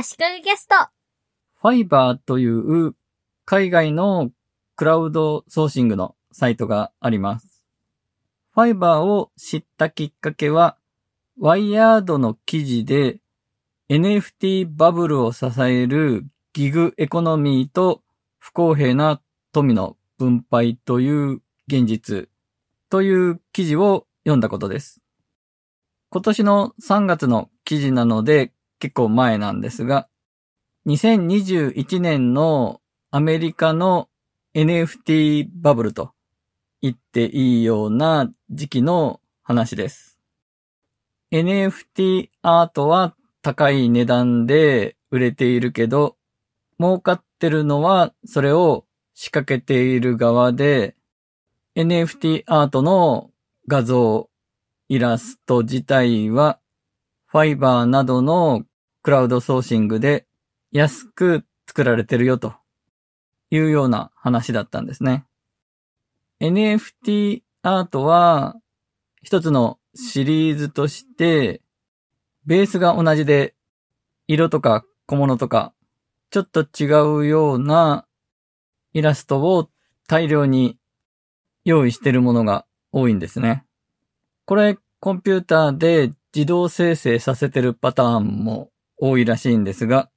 足利ゲスト。ファイバーという海外のクラウドソーシングのサイトがあります。ファイバーを知ったきっかけは、ワイヤードの記事で NFT バブルを支えるギグエコノミーと不公平な富の分配という現実という記事を読んだことです。今年の3月の記事なので結構前なんですが、2021年のアメリカの NFT バブルと言っていいような時期の話です。NFT アートは高い値段で売れているけど、儲かってるのはそれを仕掛けている側で、NFT アートの画像、イラスト自体は、ファイバーなどのクラウドソーシングで安く作られてるよというような話だったんですね。NFT アートは一つのシリーズとしてベースが同じで色とか小物とかちょっと違うようなイラストを大量に用意してるものが多いんですね。これコンピューターで自動生成させてるパターンも多いらしいんですが、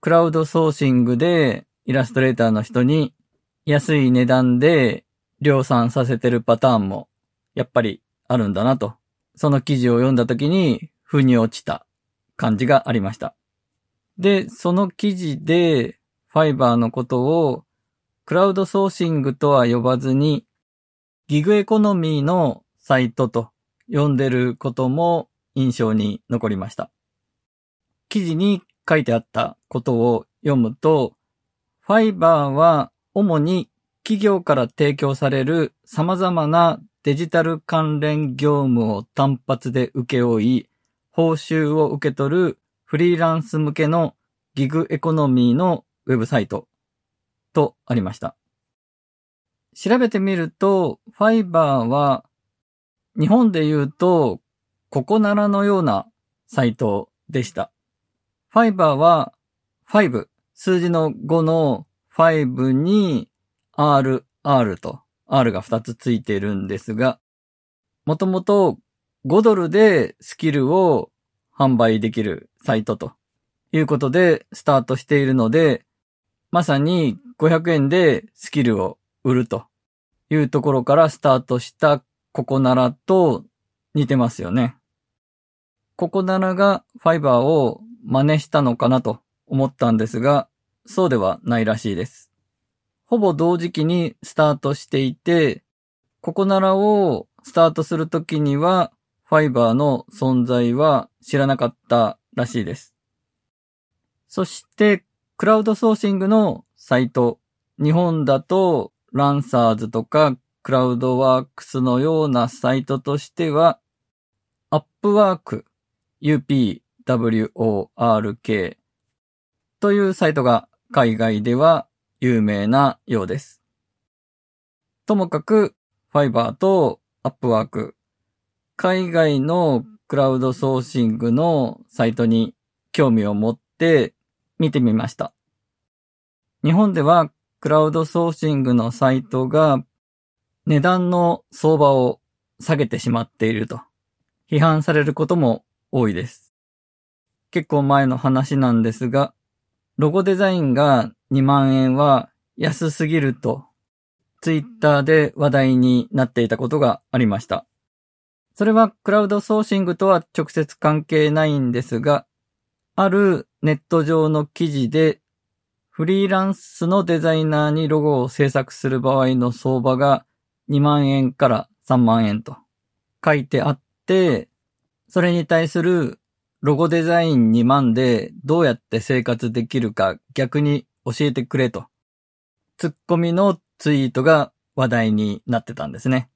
クラウドソーシングでイラストレーターの人に安い値段で量産させてるパターンもやっぱりあるんだなと、その記事を読んだ時に腑に落ちた感じがありました。で、その記事でファイバーのことをクラウドソーシングとは呼ばずにギグエコノミーのサイトと呼んでることも印象に残りました。記事に書いてあったことを読むと、ファイバーは主に企業から提供される様々なデジタル関連業務を単発で受け負い、報酬を受け取るフリーランス向けのギグエコノミーのウェブサイトとありました。調べてみると、ファイバーは日本で言うとココナラのようなサイトでした。ファイバーは5、数字の5の5に RR と R が2つついているんですが、もともと5ドルでスキルを販売できるサイトということでスタートしているので、まさに500円でスキルを売るというところからスタートしたココナラと似てますよね。ココナラがファイバーを真似したのかなと思ったんですが、そうではないらしいです。ほぼ同時期にスタートしていて、ココナラをスタートするときには、ファイバーの存在は知らなかったらしいです。そして、クラウドソーシングのサイト、日本だとランサーズとかクラウドワークスのようなサイトとしては、アップワーク、UP work というサイトが海外では有名なようです。ともかく、ファイバーとアップワーク、海外のクラウドソーシングのサイトに興味を持って見てみました。日本ではクラウドソーシングのサイトが値段の相場を下げてしまっていると批判されることも多いです。結構前の話なんですが、ロゴデザインが2万円は安すぎるとツイッターで話題になっていたことがありました。それはクラウドソーシングとは直接関係ないんですが、あるネット上の記事でフリーランスのデザイナーにロゴを制作する場合の相場が2万円から3万円と書いてあって、それに対するロゴデザイン2万でどうやって生活できるか逆に教えてくれと、ツッコミのツイートが話題になってたんですね。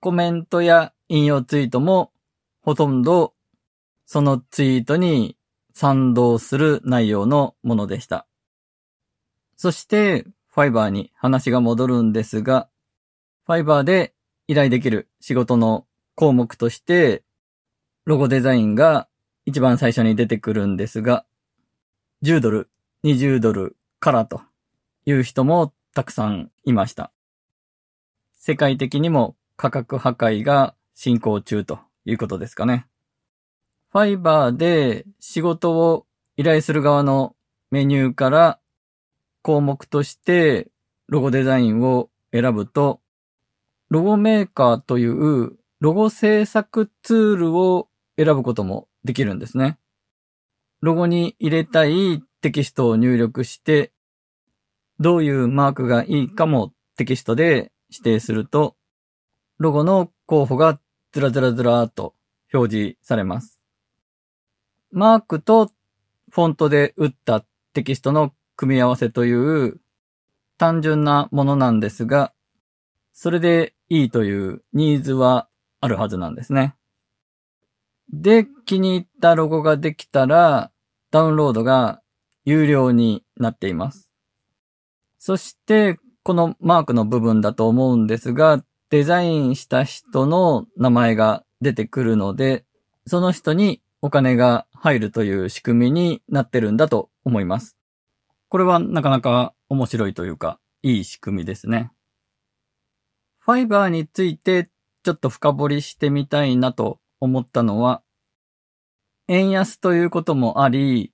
コメントや引用ツイートもほとんどそのツイートに賛同する内容のものでした。そして、ファイバーに話が戻るんですが、ファイバーで依頼できる仕事の項目として、ロゴデザインが一番最初に出てくるんですが、10ドル、20ドルからという人もたくさんいました。世界的にも価格破壊が進行中ということですかね。ファイバーで仕事を依頼する側のメニューから項目としてロゴデザインを選ぶと、ロゴメーカーというロゴ制作ツールを選ぶこともできるんですね。ロゴに入れたいテキストを入力して、どういうマークがいいかもテキストで指定すると、ロゴの候補がずらずらずらっと表示されます。マークとフォントで打ったテキストの組み合わせという単純なものなんですが、それでいいというニーズはあるはずなんですね。で、気に入ったロゴができたら、ダウンロードが有料になっています。そして、このマークの部分だと思うんですが、デザインした人の名前が出てくるので、その人にお金が入るという仕組みになってるんだと思います。これはなかなか面白いというか、いい仕組みですね。ファイバーについてちょっと深掘りしてみたいなと思ったのは、円安ということもあり、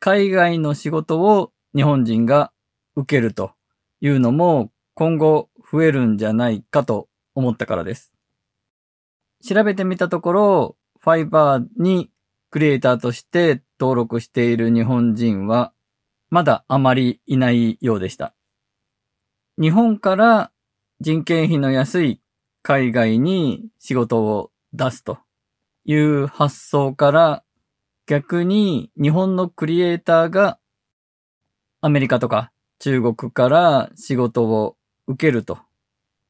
海外の仕事を日本人が受けるというのも今後増えるんじゃないかと思ったからです。調べてみたところ、ファイバーにクリエイターとして登録している日本人はまだあまりいないようでした。日本から人件費の安い海外に仕事を出すという発想から逆に日本のクリエイターがアメリカとか中国から仕事を受けると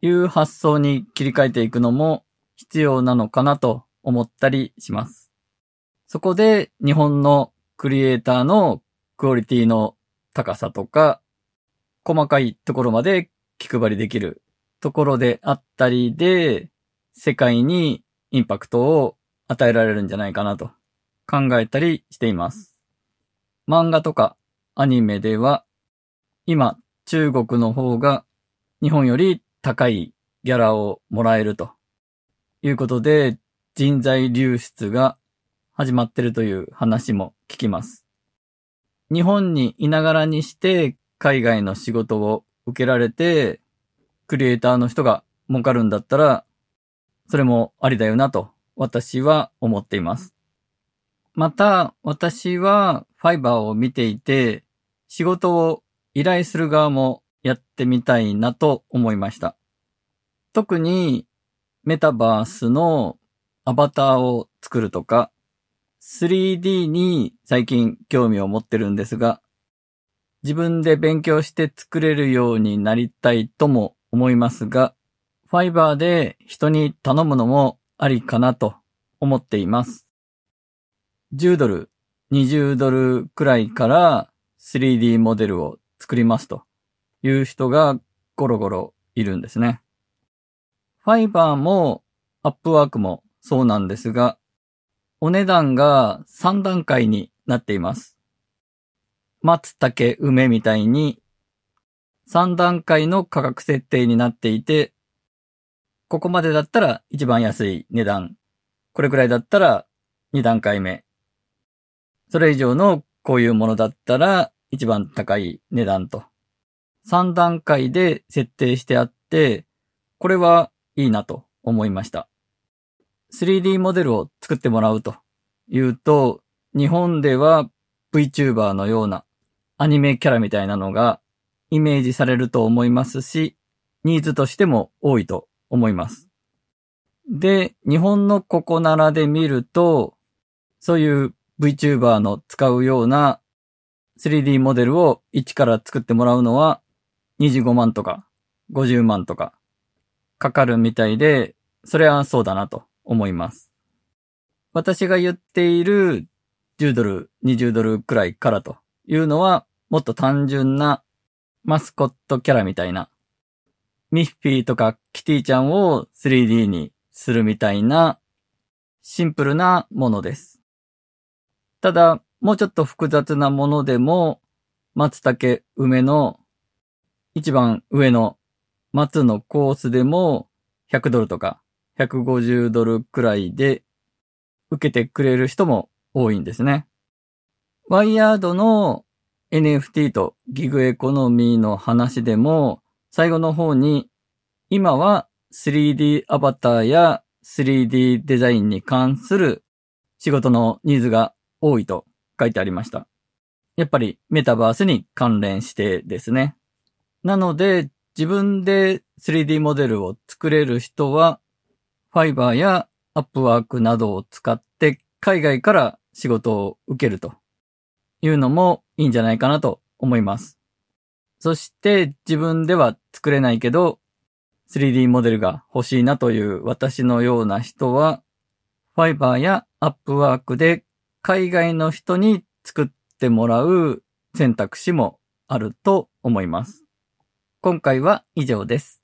いう発想に切り替えていくのも必要なのかなと思ったりします。そこで日本のクリエイターのクオリティの高さとか細かいところまで気配りできるところであったりで世界にインパクトを与えられるんじゃないかなと考えたりしています。漫画とかアニメでは今中国の方が日本より高いギャラをもらえるということで人材流出が始まってるという話も聞きます。日本にいながらにして海外の仕事を受けられてクリエイターの人が儲かるんだったらそれもありだよなと私は思っています。また私はファイバーを見ていて仕事を依頼する側もやってみたいなと思いました。特にメタバースのアバターを作るとか、3D に最近興味を持ってるんですが、自分で勉強して作れるようになりたいとも思いますが、ファイバーで人に頼むのもありかなと思っています。10ドル、20ドルくらいから 3D モデルを作りますという人がゴロゴロいるんですね。ファイバーもアップワークもそうなんですが、お値段が3段階になっています。松茸梅みたいに3段階の価格設定になっていて、ここまでだったら一番安い値段。これくらいだったら2段階目。それ以上のこういうものだったら一番高い値段と3段階で設定してあって、これはいいなと思いました。3D モデルを作ってもらうというと、日本では VTuber のようなアニメキャラみたいなのがイメージされると思いますし、ニーズとしても多いと思います。で、日本のここならで見ると、そういう VTuber の使うような 3D モデルを一から作ってもらうのは25万とか50万とかかかるみたいで、それはそうだなと思います。私が言っている10ドル、20ドルくらいからというのは、もっと単純なマスコットキャラみたいな、ミッフィーとかキティちゃんを 3D にするみたいなシンプルなものです。ただ、もうちょっと複雑なものでも、松茸、梅の一番上の松のコースでも100ドルとか150ドルくらいで受けてくれる人も多いんですね。ワイヤードの NFT とギグエコノミーの話でも最後の方に今は 3D アバターや 3D デザインに関する仕事のニーズが多いと書いてありました。やっぱりメタバースに関連してですね。なので、自分で 3D モデルを作れる人は、ファイバーやアップワークなどを使って海外から仕事を受けるというのもいいんじゃないかなと思います。そして自分では作れないけど 3D モデルが欲しいなという私のような人はファイバーやアップワークで海外の人に作ってもらう選択肢もあると思います。今回は以上です。